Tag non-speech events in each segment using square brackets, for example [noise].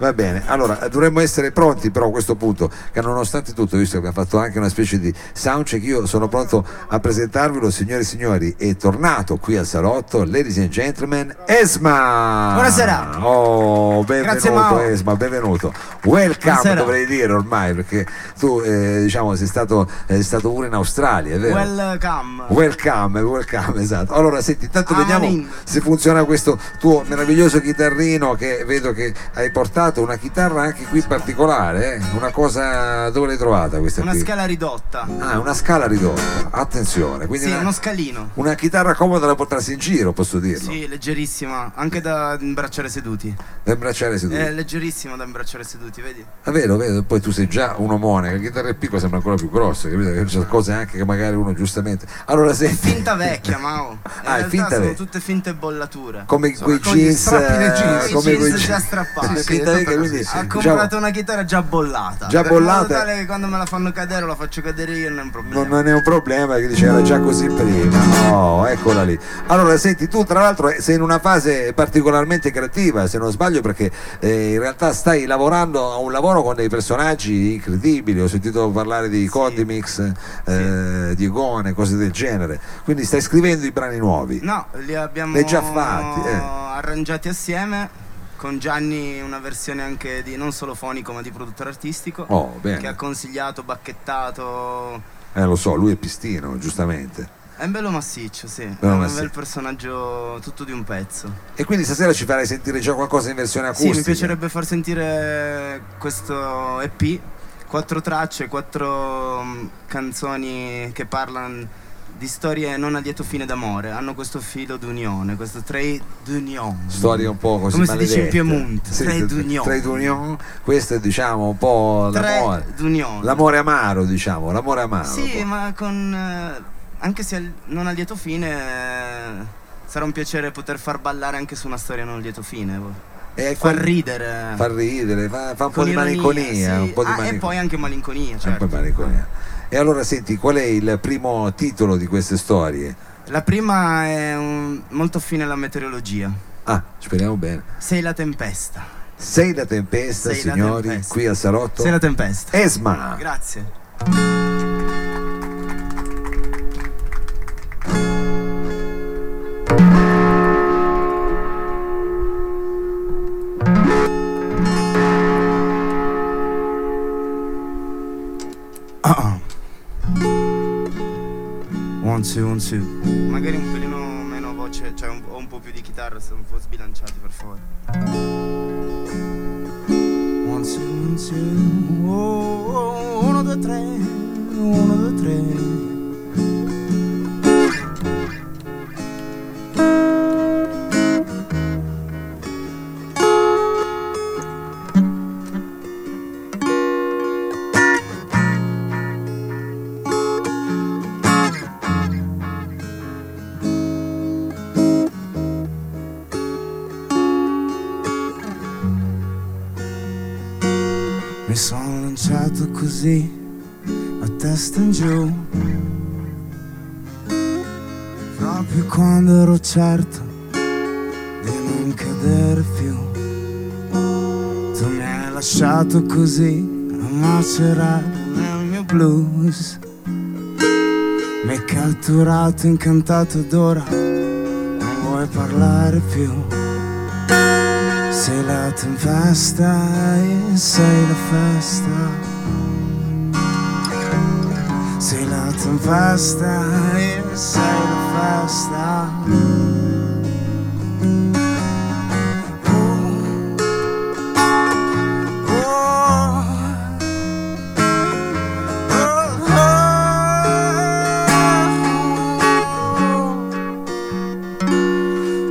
Va bene, allora dovremmo essere pronti però a questo punto, che nonostante tutto, visto che abbiamo fatto anche una specie di soundcheck, io sono pronto a presentarvelo, signori e signori, è tornato qui al salotto, ladies and gentlemen, Esma! Buonasera! Oh, Grazie, benvenuto Mao. Esma, benvenuto. Welcome Buonasera. dovrei dire ormai, perché tu eh, diciamo sei stato, eh, sei stato pure in Australia, è vero? Welcome. Welcome, welcome, esatto. Allora, senti, intanto Ah, vediamo se funziona questo tuo meraviglioso chitarrino che vedo che hai portato, una chitarra anche qui particolare, eh? una cosa, dove l'hai trovata questa Una qui? scala ridotta. Ah, una scala ridotta, attenzione, quindi Sì, una, uno scalino. una chitarra comoda da portarsi in giro, posso dirlo, Sì, leggerissima, anche da imbracciare seduti. da imbracciare seduto. È leggerissima da imbracciare seduti, vedi? Ah, vero, vero, poi tu sei già un omone, la chitarra è piccola sembra ancora più grossa, capito? C'è cose anche che magari uno giustamente... Allora, senti... Finta vecchia, Mao. Ah, è finta sono vecchia. tutte finte bollature. Come quei con gli jeans, strappi eh, jeans. come I quei jeans già jeans. strappati. Sì, Sì, tutto quindi, così. Ha diciamo, comprato una chitarra già bollata. Già In modo bollata. tale che quando me la fanno cadere la faccio cadere io non è un problema. non, non è un problema che dice era già così prima oh eccola lì allora senti tu tra l'altro sei in una fase particolarmente creativa se non sbaglio perché eh, in realtà stai lavorando a un lavoro con dei personaggi incredibili ho sentito parlare di Condimix eh, di Gone cose del genere quindi stai scrivendo i brani nuovi No, li abbiamo Li già fatti, eh. arrangiati assieme. Con Gianni una versione anche di non solo fonico ma di produttore artistico. oh Che ha bene consigliato, bacchettato. eh, lo so lui è pistino giustamente È un bello massiccio, sì. è Bello un massiccio. bel personaggio tutto di un pezzo. e quindi stasera ci farai sentire già qualcosa in versione Sì, acustica mi piacerebbe far sentire questo EP, quattro tracce, quattro mm, canzoni che parlano di storie non a lieto fine d'amore, hanno questo filo d'unione, questo trade d'union. storie un po' così Come si dice in maledette. Piemonte, Sì, trade d'union. trade union. questo è diciamo un po' l'amore d'union. l'amore amaro diciamo l'amore amaro Sì, ma con eh, anche se non a lieto fine eh, sarà un piacere poter far ballare anche su una storia non a lieto fine. boh. e Far fa, ridere. fa ridere fa, fa un po' ironia, malinconia sì. un po' di Ah, malinconia e poi anche malinconia, certo. di malinconia. E allora senti qual è il primo titolo di queste storie La prima è un- molto affine alla meteorologia. ah speriamo bene Sei la tempesta. sei la tempesta Sei la signori tempesta. qui al salotto Sei la tempesta. Esma Grazie. Two, one, two. Magari un pelino meno voce, cioè un, un po' più di chitarra, se un po' sbilanciati per favore. One, two, one, two. Oh, oh, uno, due, tre. Uno, due, tre. Così, a testa in giù. Proprio quando ero certo di non cadere più. Tu mi hai lasciato così a macerare nel mio blues. Mi hai catturato, incantato ed ora non vuoi parlare più. Sei la tempesta e sei la festa. La tempesta e sei la oh.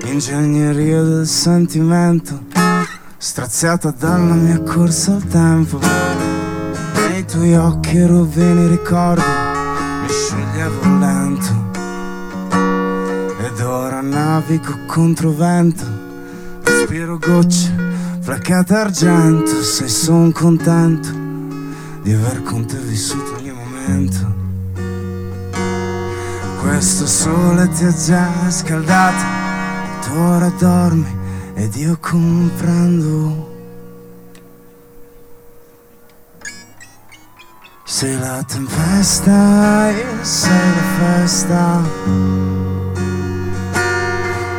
Ingegneria del sentimento, straziata dalla mia corsa al tempo. Nei tuoi occhi rovini ricordi, mi sceglievo lento. Ed ora navigo contro vento, respiro gocce, placate argento. Sei son contento di aver con te vissuto ogni momento. Questo sole ti ha già scaldato, tu ora dormi ed io comprendo Sei la tempesta e sei la festa.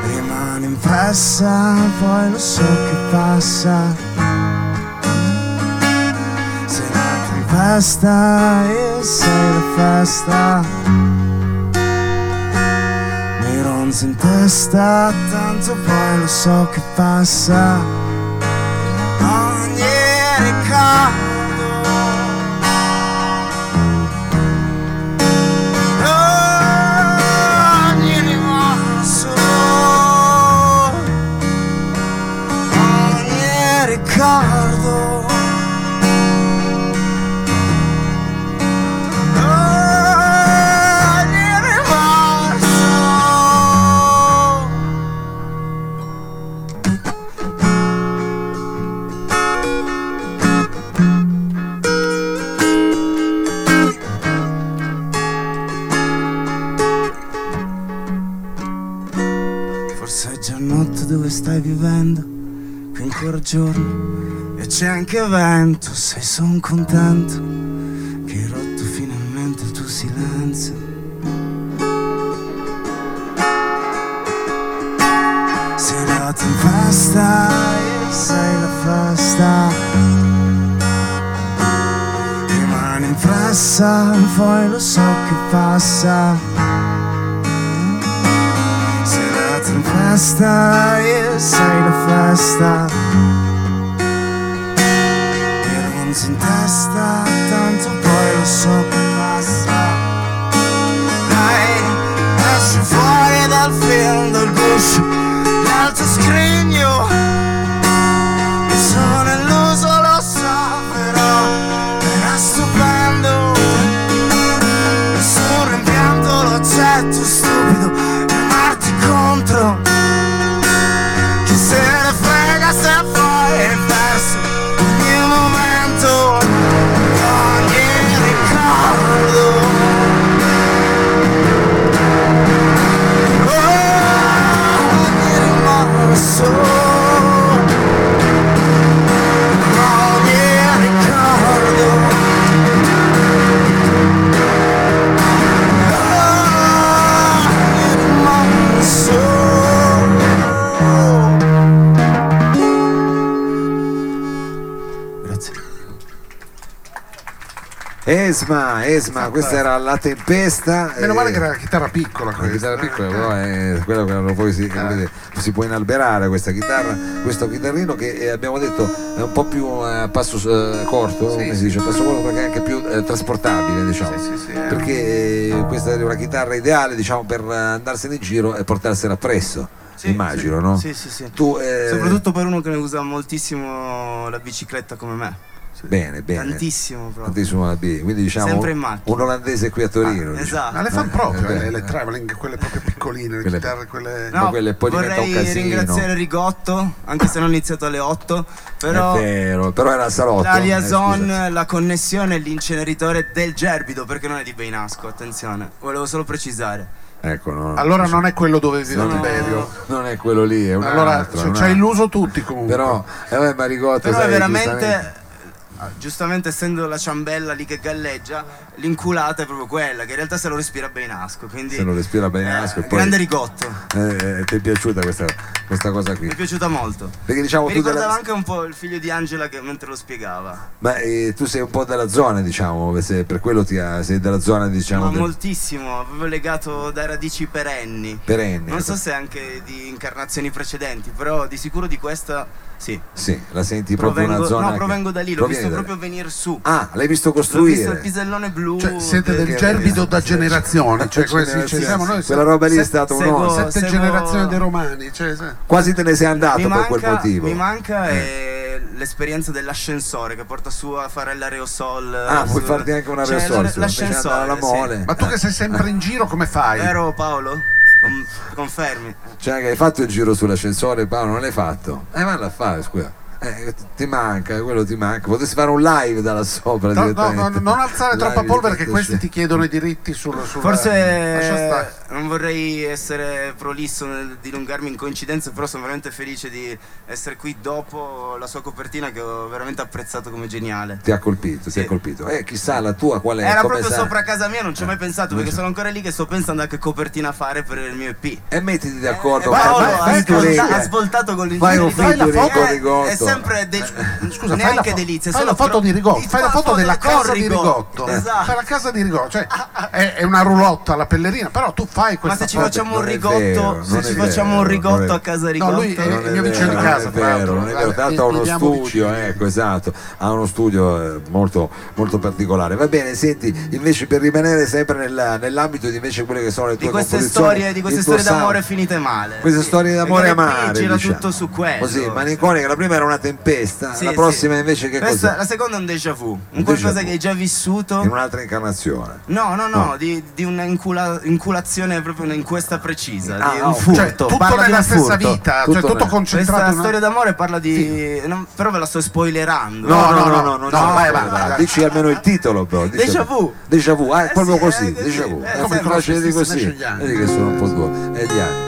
Rimane impressa, poi lo so che passa. Sei la tempesta e sei la festa. Mi ronzi in testa, tanto poi lo so che passa. Ogni qui ancora giorno e c'è anche vento, sei son contento che hai rotto finalmente il tuo silenzio. Sei la tempesta e sei la festa, rimane impressa, poi lo so che passa. Tempesta e sei la festa. Mi ronzi in testa, tanto poi lo so che passa. Dai, esci fuori dal film, dal guscio, Esma, Esma, questa era la tempesta. Meno eh, male che era la chitarra piccola questa. chitarra piccola, però è quello che non poi si, che si può inalberare questa chitarra, questo chitarrino che eh, abbiamo detto è un po' più eh, a passo eh, corto, Sì, si dice, a passo corto perché è anche più eh, trasportabile, diciamo. Sì, sì, perché eh, questa è una chitarra ideale, diciamo, per eh, andarsene in giro e portarsela appresso, Sì, immagino, sì. no? Sì, sì, sì. Tu, eh, Soprattutto per uno che ne usa moltissimo la bicicletta come me. Bene, bene. Tantissimo proprio. Tantissimo la B, quindi diciamo Sempre in macchina. un olandese qui a Torino. diciamo. Esatto. Ma le fanno proprio Eh, eh, beh, le eh. traveling, quelle proprio piccoline, le Quelle- chitarre, quelle. Ma quelle poi diventa un vorrei casino. ringraziare Rigotto, anche se non ho iniziato alle 8, però È vero, però era al salotto. la eh, liaison, scusa. la connessione e l'inceneritore del Gerbido, perché non è di Beinasco, attenzione, volevo solo precisare. Ecco, no, Allora non è quello dove vive No, Tiberio. Non è quello lì, è un Allora altro. ci altro. illuso tutti comunque. Però, eh, vabbè, Marigotto, Però sai, è veramente, giustamente- ah, giustamente essendo la ciambella lì che galleggia, l'inculata è proprio quella, che in realtà se lo respira Beinasco, quindi... Se lo respira Beinasco eh, poi- Grande Rigotto, Eh, ti è piaciuta questa, questa cosa qui? mi è piaciuta molto. Perché diciamo Mi ricordava della, anche un po' il figlio di Angela che mentre lo spiegava. ma eh, tu sei un po' della zona, diciamo, se per quello ti ha, sei della zona, diciamo, Ma del- moltissimo, proprio legato dai radici perenni. perenne. Non so se anche di incarnazioni precedenti, però di sicuro di questa sì. Sì, la senti proprio Provengo, una zona. no, che- provengo da lì, l'ho provieni visto da- proprio venire su. Ah, l'hai visto L'ho costruire? visto il pisellone blu. Cioè, siete del gerbido da generazioni, cioè Generazione. siamo noi Quella roba lì è stata un'onta. sette seguo- generazioni dei romani, cioè, se- Quasi te ne sei andato mi per quel manca, motivo. mi manca Eh. è l'esperienza dell'ascensore che porta su a fare l'aerosol. Ah, su- puoi farti anche un Cioè, aerosol, andare l'ascensore. sì. mole. Ma tu che sei sempre in giro come fai? Vero Paolo? Con- confermi. Cioè, che hai fatto il giro sull'ascensore, Paolo, non l'hai fatto? Eh, vanno a fare, scusa. Eh, ti manca, quello ti manca. Potresti fare un live da là sopra. No, no, direttamente. no, non alzare Live troppa polvere che questi ti chiedono i diritti sul, sul Forse. Non vorrei essere prolisso nel dilungarmi in coincidenze, però sono veramente felice di essere qui dopo la sua copertina che ho veramente apprezzato come geniale. Ti ha colpito, ti Sì. ha colpito. Eh, chissà la tua qual è? Era come proprio sa- sopra casa mia, non ci ho mai pensato non perché sono ancora lì che sto pensando a che copertina fare per il mio EP. E mettiti d'accordo. Eh, Paolo fai- ha, fai eh. svoltato con il Fai un giro di- Eh, Rigotto. È sempre del... Scusa, fai la, neanche fo- delizie, fai la foto di Rigotto, fai la foto della casa di Rigotto. Esatto. Fai la casa di Rigotto, cioè è, è una roulotte alla pellerina, però tu fai Ma questa se ci facciamo un non è rigotto, vero, se ci è facciamo vero, un rigotto è- a casa di No, lui Rigotto. è- Non il mio vicino di vero, casa, non è vero, non è vero, tanto ha uno studio, ecco, esatto, ha uno studio eh, molto, molto particolare. Va bene, senti, invece per rimanere sempre nella- nell'ambito di invece quelle che sono le tue di queste storie, di queste storie d'amore finite male. queste Sì. storie d'amore amare, gira diciamo. tutto su quello. Così, malinconica, la prima era una tempesta, Sì, la sì. prossima invece che Questa-? La seconda è un déjà vu, un Un qualcosa vu. che hai già vissuto. In un'altra incarnazione. No, no, no, No. di, di una inculazione proprio in questa precisa, Ah, di un ok. furto. Cioè, tutto parla di nella stessa furto. vita, Tutto cioè tutto concentrato Questa una- storia d'amore parla di... non- però ve la sto spoilerando. No, no, no, no, no, no, no, vai, vai, vai. Dici almeno il titolo, però. Déjà vu. Déjà vu, ah, è Eh proprio sì, così, eh, déjà vu. Eh, come più facile di conosci così. Vedi che sono un po' due. E gli anni.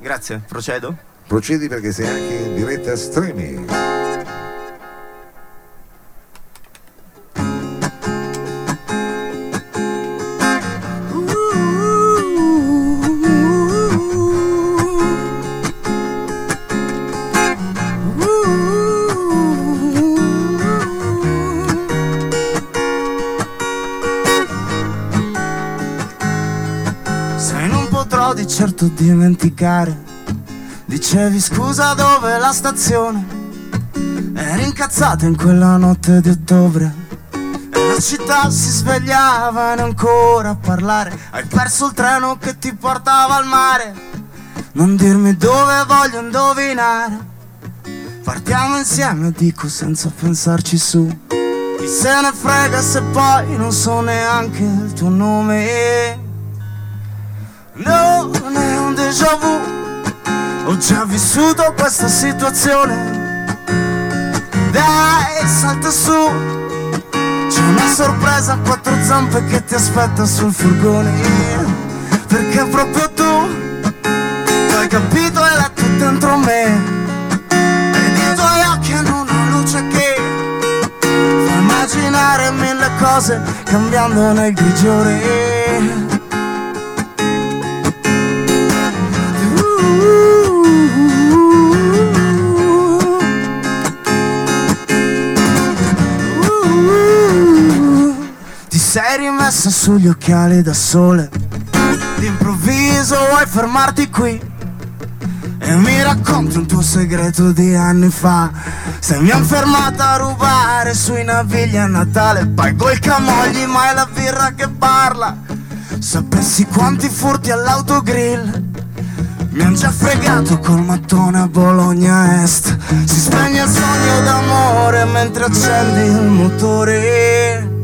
Grazie, procedo? Procedi perché sei anche in diretta streaming. Certo dimenticare. Dicevi scusa dove la stazione? Eri incazzata in quella notte di ottobre. E la città si svegliava e non ancora a parlare. Hai perso il treno che ti portava al mare. Non dirmi dove voglio indovinare. Partiamo insieme, dico senza pensarci su. Chi se ne frega se poi non so neanche il tuo nome. Vu. Ho già vissuto questa situazione. Dai, salta su. C'è una sorpresa a quattro zampe che ti aspetta sul furgone. Perché proprio tu, tu hai capito e letto dentro me. Ed i tuoi occhi hanno una luce che fa immaginare mille cose cambiando nel grigiore. Sugli occhiali da sole. D'improvviso vuoi fermarti qui? E mi racconti un tuo segreto di anni fa. Se mi han fermata a rubare sui navigli a Natale Pago i camogli ma è la birra che parla. Sapessi quanti furti all'autogrill. Mi han già fregato col mattone a Bologna Est. Si spegne il sogno d'amore mentre accendi il motore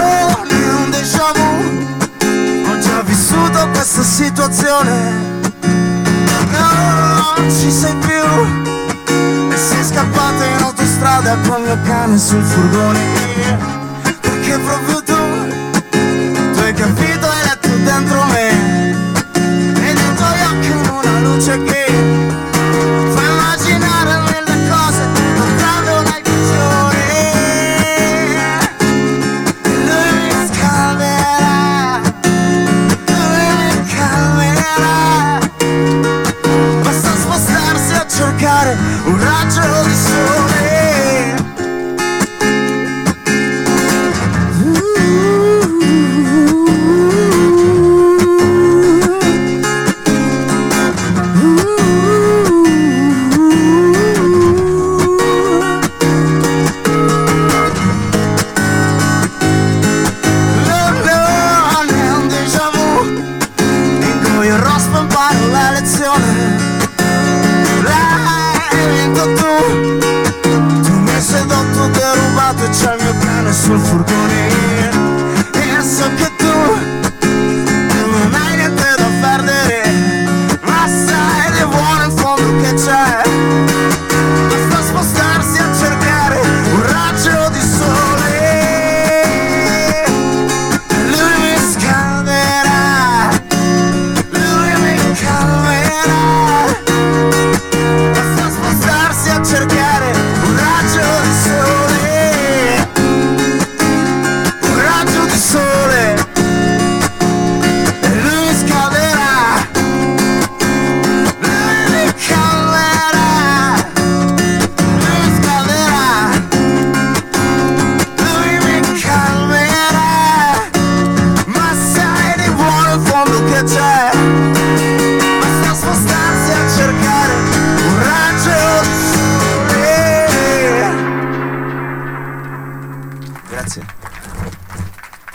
Non è un déjà vu. Ho già vissuto questa situazione. Non ci sei più. E sei scappata in autostrada col mio cane sul furgone. Perché proprio cane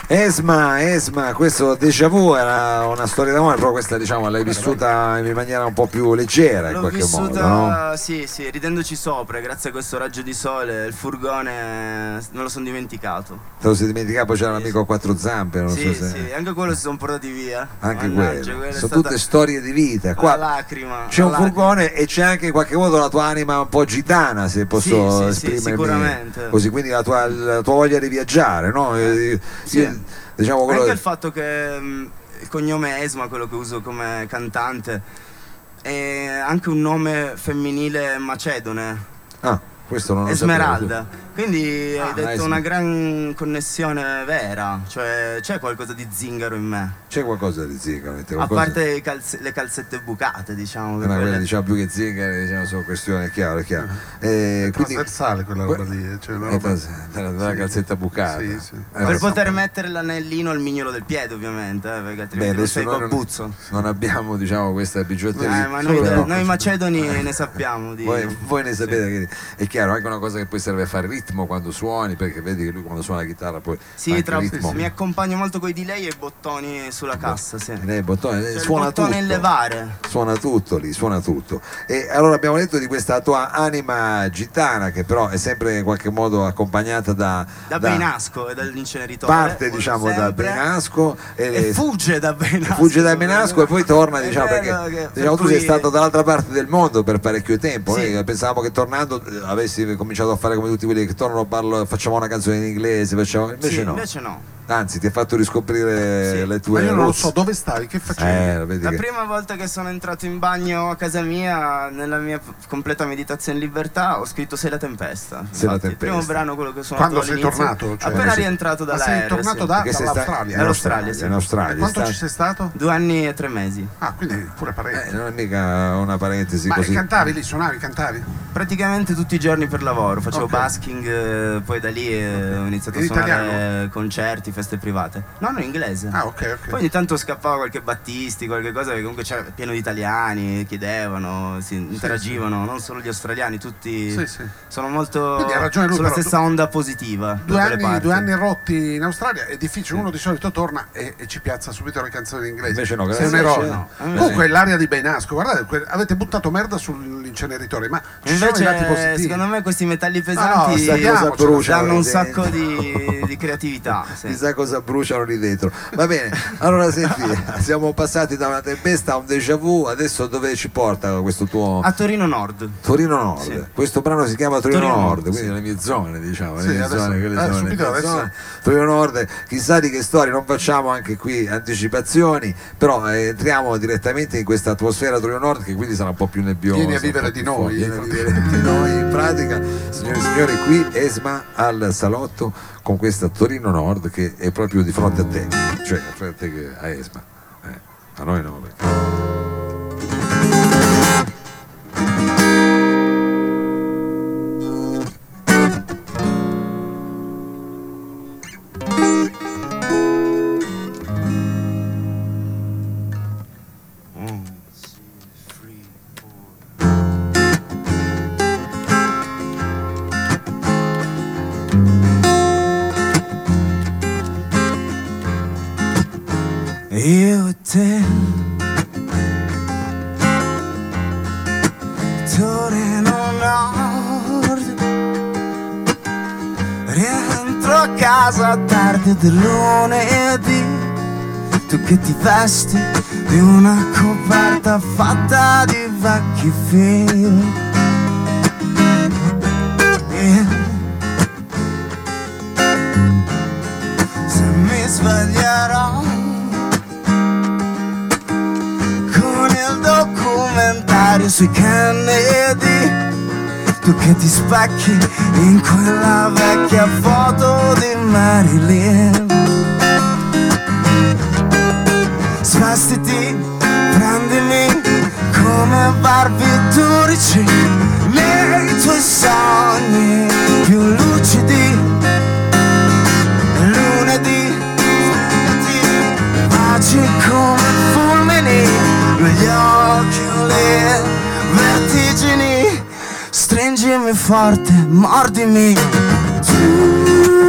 Esma, Esma, questo déjà vu era una storia d'amore, però questa diciamo l'hai vissuta in maniera un po' più leggera in L'ho qualche vissuta, modo, no? sì, sì, ridendoci sopra, grazie a questo raggio di sole, il furgone non lo sono dimenticato. Te lo sei dimenticato, poi c'era un amico a quattro zampe, non sì, so se... sì, anche quello si sono portati via. Anche Mannaggia, quello. Sono tutte storie di vita. la Qua lacrima. c'è un lacrima. furgone e c'è anche in qualche modo la tua anima un po' gitana, se posso Sì, sì, sì, sicuramente. così, quindi la tua, la tua voglia di viaggiare, no? Eh, Sì. io- diciamo Anche il fatto che mh, il cognome Esma, quello che uso come cantante, è anche un nome femminile macedone, Ah, questo non lo Esmeralda. Quindi Ah, hai detto una gran connessione vera, cioè c'è qualcosa di zingaro in me. sapevo. C'è qualcosa di zingaro, A qualcosa... parte i calze- le calzette bucate, diciamo. che No, quelle diciamo più che zingare, diciamo, sono questioni, è chiaro, è chiaro. Eh, quindi, Trasversale quella roba lì. Cioè Eh, roba- tras- della, della Sì. calzetta bucata. Sì, sì. Eh, Per poter mettere l'anellino al mignolo del piede, ovviamente, eh, perché Beh, altrimenti non adesso sei noi non, non abbiamo diciamo, questa bigiotteria. Eh, ma noi, però- noi macedoni ne sappiamo di... voi, voi ne sapete che è chiaro, anche una cosa che poi serve a fare ritmo quando suoni, perché vedi che lui quando suona la chitarra poi Sì, tra, ritmo. mi accompagno molto con i delay e i bottoni sulla cassa, sì. Lei, bottone, Cioè, il suona tutto. levare. Suona tutto lì, suona tutto. E allora abbiamo detto di questa tua anima gitana che però è sempre in qualche modo accompagnata da, Da Beinasco e dall'inceneritore. parte diciamo da Benasco E fugge da Beinasco. fugge da Benasco e poi torna diciamo perché che- diciamo, per tu sei cui- stato dall'altra parte del mondo per parecchio tempo Sì. noi pensavamo che tornando eh, avessi cominciato a fare come tutti quelli che tornano parlo, facciamo una canzone in inglese facciamo... invece Sì, no invece no. Anzi ti ha fatto riscoprire Sì. le Ma tue io non lo so dove stavi, che facevi? eh, La che- prima volta che sono entrato in bagno a casa mia, nella mia completa meditazione in libertà, ho scritto Sei la tempesta. Sei la Infatti, Il primo tempesta. brano, quello che suonato Quando sei tornato? Cioè, appena sì. rientrato Ma sei dall'aereo. tornato sì. da- sei dall'Australia? in Dall'Australia, sì. in Australia E quanto sta- ci sei stato? Due anni e tre mesi. Ah, quindi pure eh, parecchio. non è mica una parentesi Ma così cantavi lì, suonavi, cantavi? Praticamente tutti i giorni per lavoro, facevo Ok. basking, eh, poi da lì eh, ho iniziato In a suonare italiano? concerti, feste private. No, no, in inglese. Ah, ok, ok. Poi ogni tanto scappava qualche Battisti, qualche cosa, perché comunque c'era pieno di italiani, chiedevano, si interagivano, non solo gli australiani, tutti Sì, sì. sono molto Quindi ha ragione lui, sulla però, stessa onda positiva. Due anni, due anni rotti in Australia è difficile, uno di solito torna e, e ci piazza subito le canzoni in inglese. Invece no, Sei grazie. un eroe. no. Comunque l'aria di Benasco, guardate, que- avete buttato merda sull'inceneritore, ma ci sono i lati Invece, positivi. secondo me, questi metalli no, pesanti cosa bruciano danno un sacco di, [laughs] di creatività. sì. Chissà cosa bruciano lì dentro va bene allora senti siamo passati da una tempesta a un déjà vu adesso dove ci porta questo tuo A Torino Nord. Torino Nord Sì. questo brano si chiama Torino, Torino Nord Nord, quindi le mie zone diciamo Sì, le mie adesso- zone, quelle eh, le subito mie adesso- zone. Torino Nord chissà di che storie non facciamo anche qui anticipazioni però eh, entriamo direttamente in questa atmosfera Torino Nord che quindi sarà un po' più nebbiosa Vieni a vivere di noi. forte. vieni a vivere di noi in pratica signore e signori qui Esma al salotto con questa Torino Nord che è proprio di fronte a te cioè a te che a Esma Eh, a noi no perché- del lunedì Tu che ti vesti di una coperta fatta di vecchi film Yeah. Se mi sveglierò con il documentario sui Kennedy tu che ti specchi in quella vecchia foto di Marilyn. Svestiti, prendimi come barbiturici nei tuoi sogni più lucidi. Lunedì baci come fulmini negli occhi le vertigini stringimi forte mordimi. Tu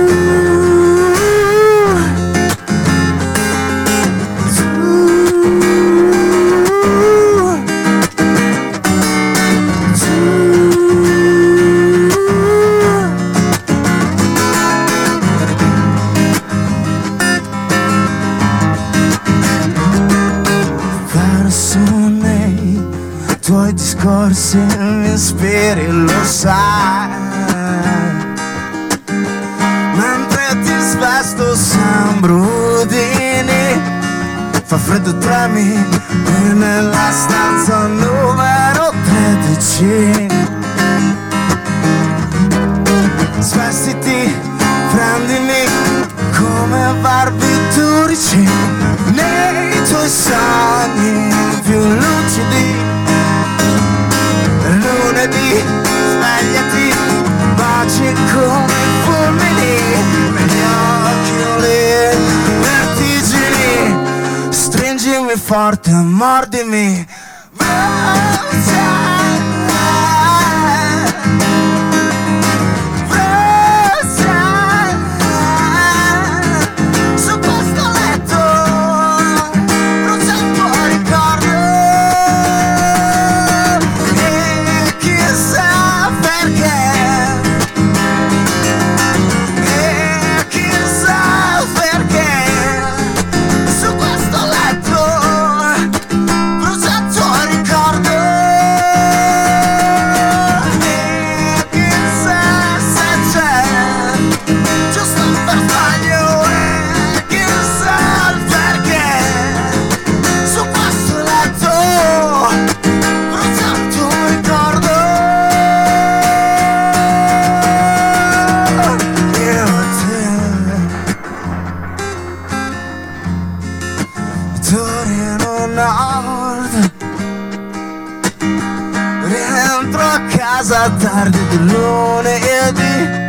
a casa tardi di lunedì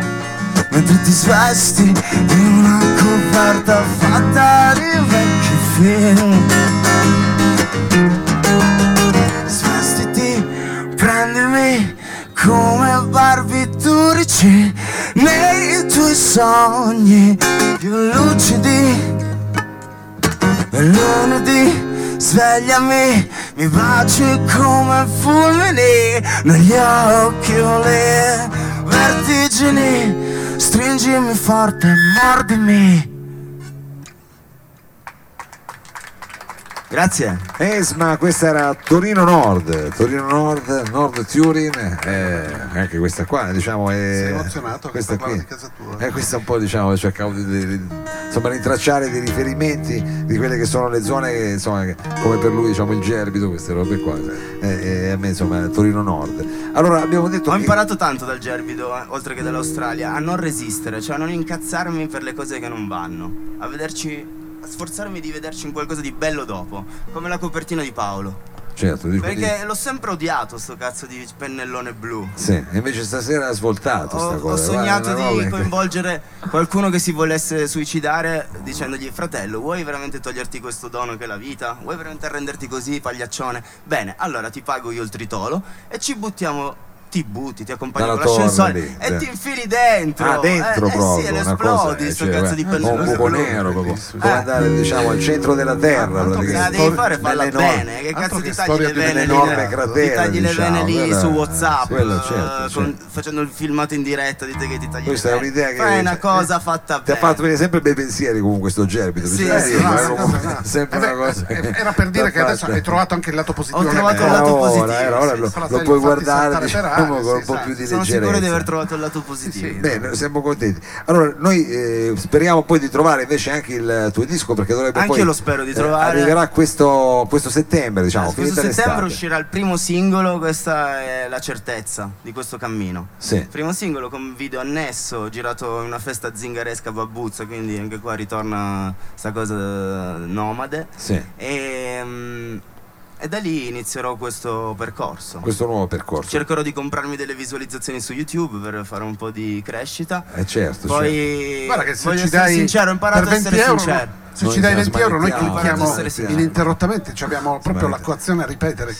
Mentre ti svesti in una coperta fatta di vecchi film. Svestiti, prendimi come barbiturici Nei tuoi sogni più lucidi. E lunedì svegliami, mi baci come fulmini negli occhi le vertigini, stringimi forte, mordimi. Grazie. Esma, questa era Torino Nord, Torino Nord, Nord Turin, eh, anche questa qua, diciamo, è... Sei emozionato? Questa qui. di casa tua? Eh, questa un po', diciamo, cercavo di, di- di- insomma, rintracciare dei riferimenti di quelle che sono le zone, che, insomma, che- come per lui, diciamo, il Gerbido, queste robe qua, eh, eh, a me, insomma, Torino Nord. Allora, abbiamo detto Ho che... imparato tanto dal Gerbido, eh, oltre che dall'Australia, a non resistere, cioè a non incazzarmi per le cose che non vanno, a vederci, a sforzarmi di vederci in qualcosa di bello dopo, come la copertina di Paolo. Certo, dico Perché l'ho sempre odiato sto cazzo di pennellone blu. Sì, e invece stasera ha svoltato Ho, sta ho cosa. sognato guarda, di coinvolgere qualcuno che si volesse suicidare dicendogli fratello vuoi veramente toglierti questo dono che è la vita? Vuoi veramente arrenderti così pagliaccione? Bene, allora ti pago io il tritolo e ci buttiamo ti butti, ti accompagno Dalla con l'ascensore e ti infili dentro. Ah, dentro eh, proprio, Eh sì, e una lo cosa, esplodi eh, sto cioè, cazzo di guarda, pennellone un buco nero proprio, come Eh. andare diciamo al centro della terra che La devi fare enormi- bene, che cazzo ti tagli le vene lì? Ti cratera, tagli le diciamo, vene lì su Whatsapp, eh, facendo il filmato in diretta di te che ti tagli Questa le è vene. un'idea che Fai una cosa fatta ti ha bene. fatto venire sempre bei pensieri comunque sto Gerbido Sì, bisogna sì, dirlo, no, eh, sì, comunque, no, no. [laughs] sempre Eh una cosa eh, che Era per dire che adesso hai trovato anche il lato positivo. Ho trovato il lato Eh, positivo, eh, ora lo, puoi guardare per aria, con un po' esatto. più di Sono sicuro di leggerezza aver trovato il lato positivo. Bene, siamo contenti. Allora, noi eh, speriamo poi di trovare invece anche il tuo disco perché dovrebbe Anche poi io lo spero di eh, trovare. arriverà questo, questo settembre, diciamo, Questo settembre l'estate. uscirà il primo singolo, questa è la certezza di questo cammino. Sì. Primo singolo con video annesso, girato in una festa zingaresca a Babuzza, quindi anche qua ritorna sta cosa eh, nomade. Sì. E, mm, e da lì inizierò questo percorso. Questo nuovo percorso. Cercherò di comprarmi delle visualizzazioni su YouTube per fare un po' di crescita. Eh certo, certo. Poi Guarda che se ci essere dai sincero, ho imparato per a essere 20 euro, sincero. se Noi ci dai ci 20 euro noi clicchiamo ininterrottamente, ci abbiamo proprio Smanettiamo. la coazione a ripetere.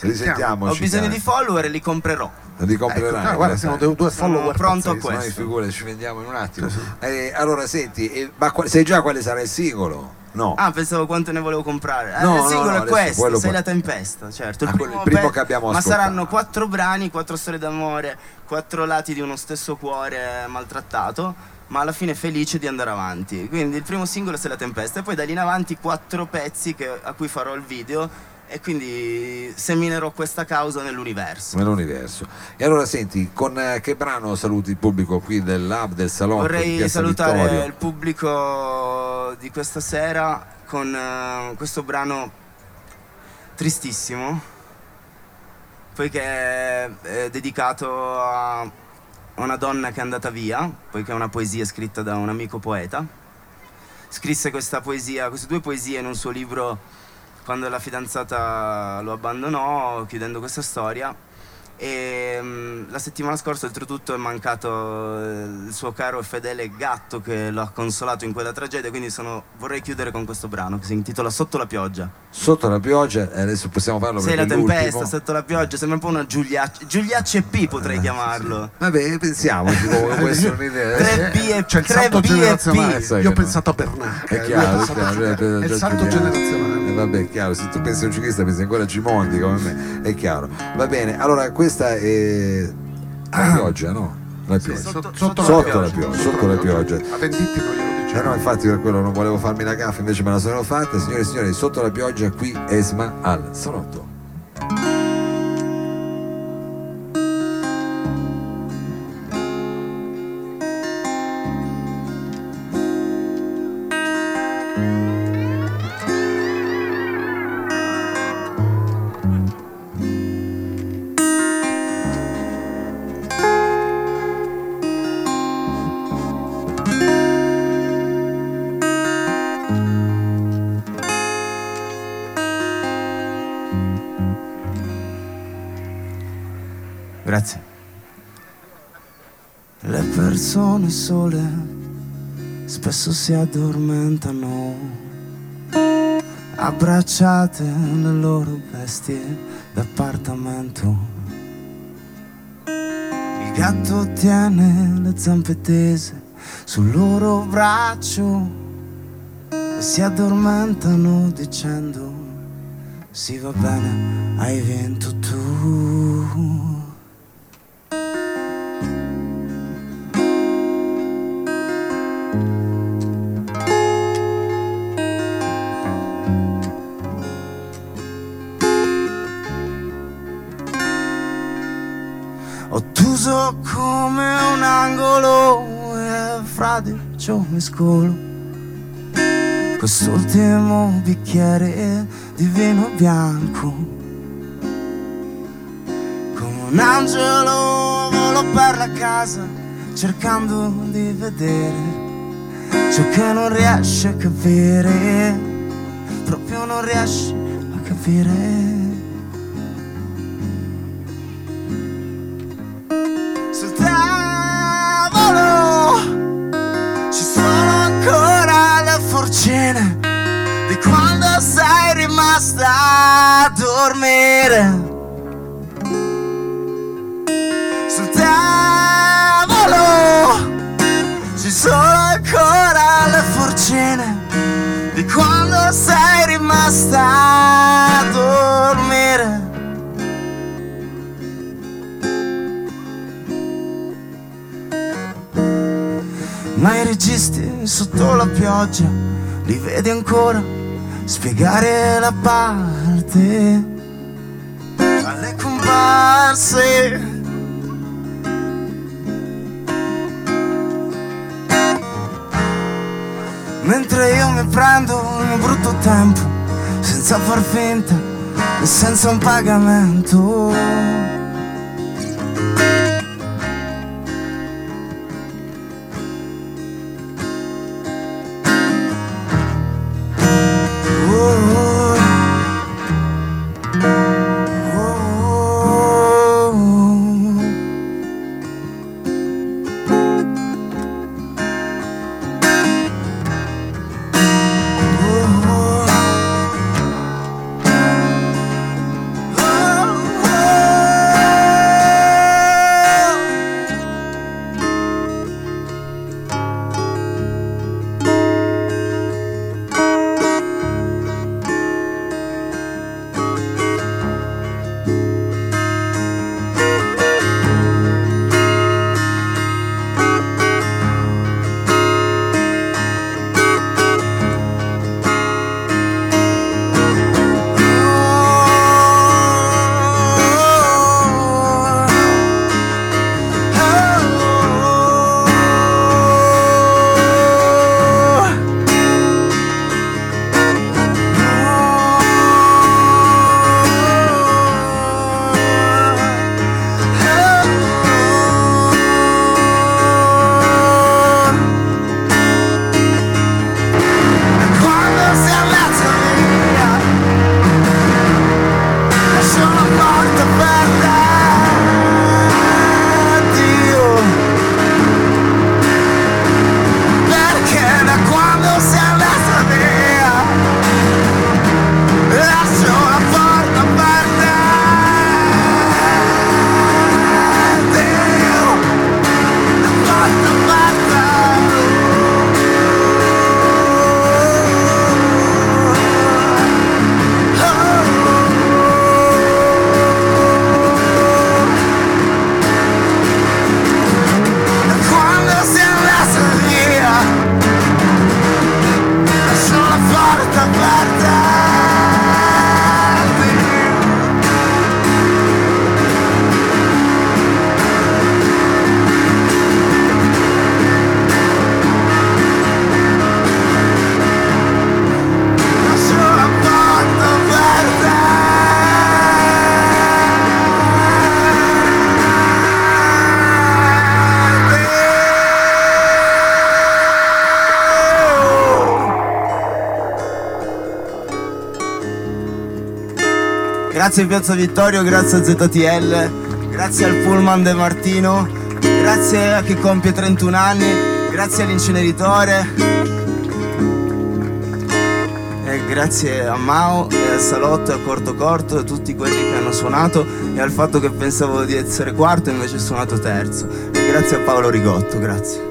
Ho bisogno di follower e li comprerò. Li comprerai. Ecco, no, guarda, siamo due, due Sono follower pronto a pazzeschi. questo. Noi figure ci vendiamo in un attimo. Eh, allora senti, eh, ma qua- sai già quale sarà il singolo? No. Ah, pensavo quanto ne volevo comprare. Eh, No, il no, singolo no, è adesso questo, quello Sei la tempesta, certo. Ah, quello è il primo che abbiamo Ma ascoltato. saranno quattro brani, quattro storie d'amore, quattro lati di uno stesso cuore maltrattato, ma alla fine felice di andare avanti. Quindi il primo singolo è Sei la tempesta e poi da lì in avanti quattro pezzi che- a cui farò il video e quindi seminerò questa causa nell'universo. Nell'universo. E allora senti, con eh, che brano saluti il pubblico qui del Lab, del di Vorrei salutare Vittorio? il pubblico di questa sera con eh, questo brano tristissimo, poiché è dedicato a una donna che è andata via, poiché è una poesia scritta da un amico poeta. Scrisse questa poesia, queste due poesie in un suo libro quando la fidanzata lo abbandonò, chiudendo questa storia. E mm, la settimana scorsa, oltretutto, è mancato eh, il suo caro e fedele gatto che lo ha consolato in quella tragedia. Quindi sono- vorrei chiudere con questo brano che si intitola Sotto la pioggia. Sotto la pioggia, e adesso possiamo farlo Sei la tempesta, l'ultimo. sotto la pioggia, sembra un po' una Giuliacci. Giuliacci e P potrei chiamarlo. Vabbè, pensiamoci, [laughs] può essere un'idea. Tre B e C'è il tre salto B e generazionale. P. Io ho pensato a Bernacca. È chiaro, lui è ha chiaro, è il salto generazionale. Eh, vabbè, è chiaro, se tu pensi a un ciclista pensi ancora a Gimondi come me, è chiaro. Va bene, allora questa è la pioggia, no? La pioggia. Sotto, Sotto- sotto Sotto la pioggia. sotto la pioggia. A Venditti non glielo Eh dicevo. no, infatti per quello non volevo farmi la gaffa, invece me la sono fatta. Signore e signori, sotto la pioggia qui Esma al salotto. Sole spesso si addormentano, abbracciate le loro bestie d'appartamento. Il gatto tiene le zampe tese sul loro braccio e si addormentano dicendo sì va bene, hai vinto tu. Come un angolo e fradicio mi scolo. Quest'ultimo bicchiere di vino bianco Come un angelo volo per la casa cercando di vedere ciò che non riesce a capire Proprio non riesce a capire sei rimasta a dormire. Sul tavolo ci sono ancora le forcine di quando sei rimasta a dormire. Ma i registi sotto la pioggia li vedi ancora spiegare la parte alle comparse. Mentre io mi prendo mio brutto tempo senza far finta e senza un pagamento. Grazie Piazza Vittorio, grazie a ZTL, grazie al Pullman De Martino, grazie a chi compie 31 anni, grazie all'inceneritore. E grazie a Mao e al Salotto e a Corto Corto e a tutti quelli che hanno suonato e al fatto che pensavo di essere quarto e invece ho suonato terzo. E grazie a Paolo Rigotto, grazie.